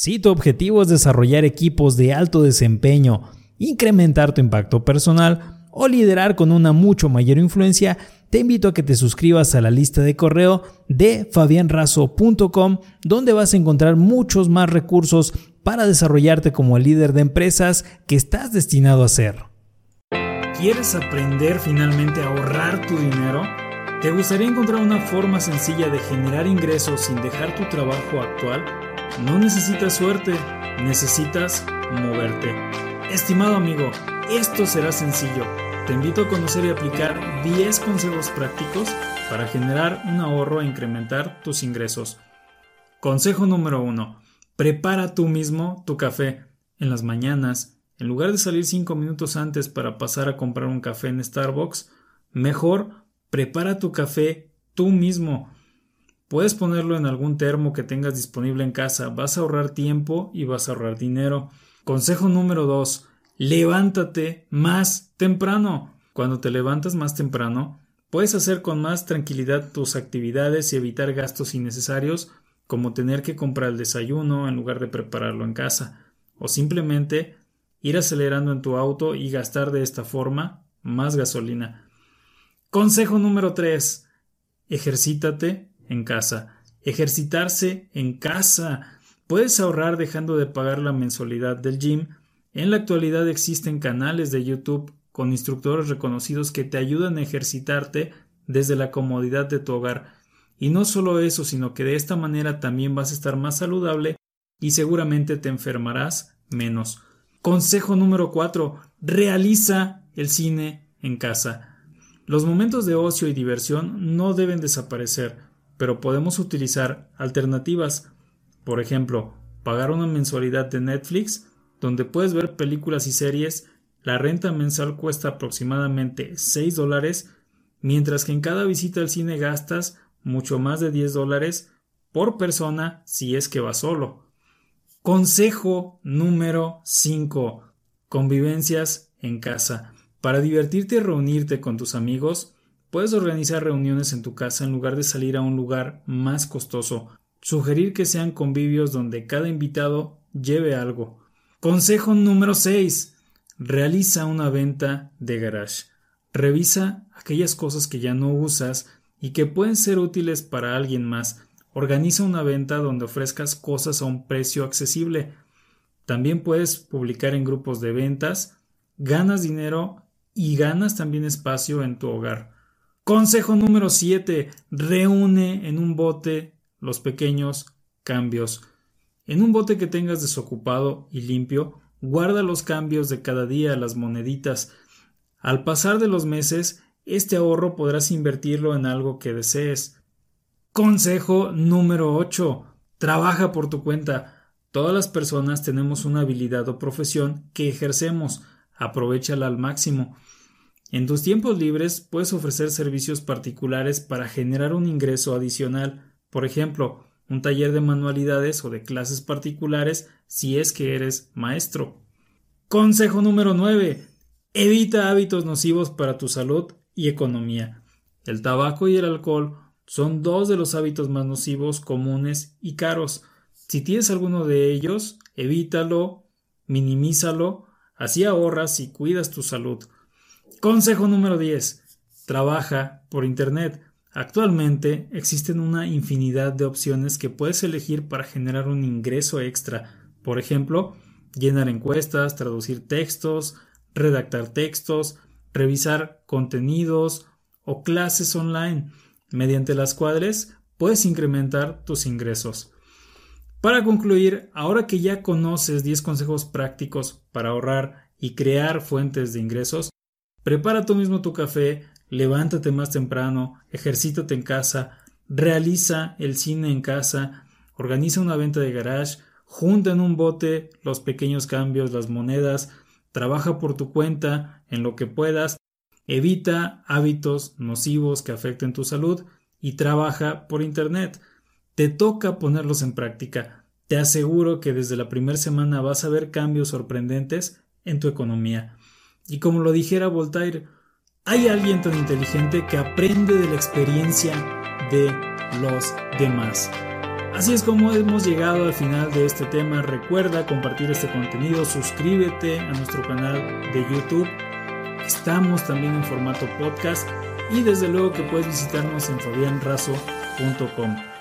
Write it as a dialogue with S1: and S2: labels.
S1: Si tu objetivo es desarrollar equipos de alto desempeño, incrementar tu impacto personal o liderar con una mucho mayor influencia, te invito a que te suscribas a la lista de correo de fabianrazo.com donde vas a encontrar muchos más recursos para desarrollarte como el líder de empresas que estás destinado a ser. ¿Quieres aprender finalmente a ahorrar tu dinero? ¿Te gustaría encontrar una forma sencilla de generar ingresos sin dejar tu trabajo actual? No necesitas suerte, necesitas moverte. Estimado amigo, esto será sencillo. Te invito a conocer y aplicar 10 consejos prácticos para generar un ahorro e incrementar tus ingresos. Consejo número 1. Prepara tú mismo tu café en las mañanas. En lugar de salir 5 minutos antes para pasar a comprar un café en Starbucks, mejor prepara tu café tú mismo. Puedes ponerlo en algún termo que tengas disponible en casa, vas a ahorrar tiempo y vas a ahorrar dinero. Consejo número 2. Levántate más temprano. Cuando te levantas más temprano, puedes hacer con más tranquilidad tus actividades y evitar gastos innecesarios como tener que comprar el desayuno en lugar de prepararlo en casa, o simplemente ir acelerando en tu auto y gastar de esta forma más gasolina. Consejo número 3. Ejercítate en casa. Ejercitarse en casa. Puedes ahorrar dejando de pagar la mensualidad del gym. En la actualidad existen canales de YouTube con instructores reconocidos que te ayudan a ejercitarte desde la comodidad de tu hogar. Y no solo eso, sino que de esta manera también vas a estar más saludable y seguramente te enfermarás menos. Consejo número 4. Realiza el cine en casa. Los momentos de ocio y diversión no deben desaparecer pero podemos utilizar alternativas. Por ejemplo, pagar una mensualidad de Netflix, donde puedes ver películas y series, la renta mensual cuesta aproximadamente 6 dólares, mientras que en cada visita al cine gastas mucho más de 10 dólares por persona si es que vas solo. Consejo número 5. Convivencias en casa. Para divertirte y reunirte con tus amigos, Puedes organizar reuniones en tu casa en lugar de salir a un lugar más costoso. Sugerir que sean convivios donde cada invitado lleve algo. Consejo número 6. Realiza una venta de garage. Revisa aquellas cosas que ya no usas y que pueden ser útiles para alguien más. Organiza una venta donde ofrezcas cosas a un precio accesible. También puedes publicar en grupos de ventas, ganas dinero y ganas también espacio en tu hogar. Consejo número 7. Reúne en un bote los pequeños cambios. En un bote que tengas desocupado y limpio, guarda los cambios de cada día, las moneditas. Al pasar de los meses, este ahorro podrás invertirlo en algo que desees. Consejo número 8. Trabaja por tu cuenta. Todas las personas tenemos una habilidad o profesión que ejercemos. Aprovechala al máximo. En tus tiempos libres puedes ofrecer servicios particulares para generar un ingreso adicional, por ejemplo, un taller de manualidades o de clases particulares si es que eres maestro. Consejo número 9. Evita hábitos nocivos para tu salud y economía. El tabaco y el alcohol son dos de los hábitos más nocivos, comunes y caros. Si tienes alguno de ellos, evítalo, minimízalo, así ahorras y cuidas tu salud. Consejo número 10. Trabaja por Internet. Actualmente existen una infinidad de opciones que puedes elegir para generar un ingreso extra. Por ejemplo, llenar encuestas, traducir textos, redactar textos, revisar contenidos o clases online, mediante las cuales puedes incrementar tus ingresos. Para concluir, ahora que ya conoces 10 consejos prácticos para ahorrar y crear fuentes de ingresos, Prepara tú mismo tu café, levántate más temprano, ejercítate en casa, realiza el cine en casa, organiza una venta de garage, junta en un bote los pequeños cambios, las monedas, trabaja por tu cuenta en lo que puedas, evita hábitos nocivos que afecten tu salud y trabaja por Internet. Te toca ponerlos en práctica. Te aseguro que desde la primera semana vas a ver cambios sorprendentes en tu economía. Y como lo dijera Voltaire, hay alguien tan inteligente que aprende de la experiencia de los demás. Así es como hemos llegado al final de este tema. Recuerda compartir este contenido, suscríbete a nuestro canal de YouTube. Estamos también en formato podcast y desde luego que puedes visitarnos en fabianrazo.com.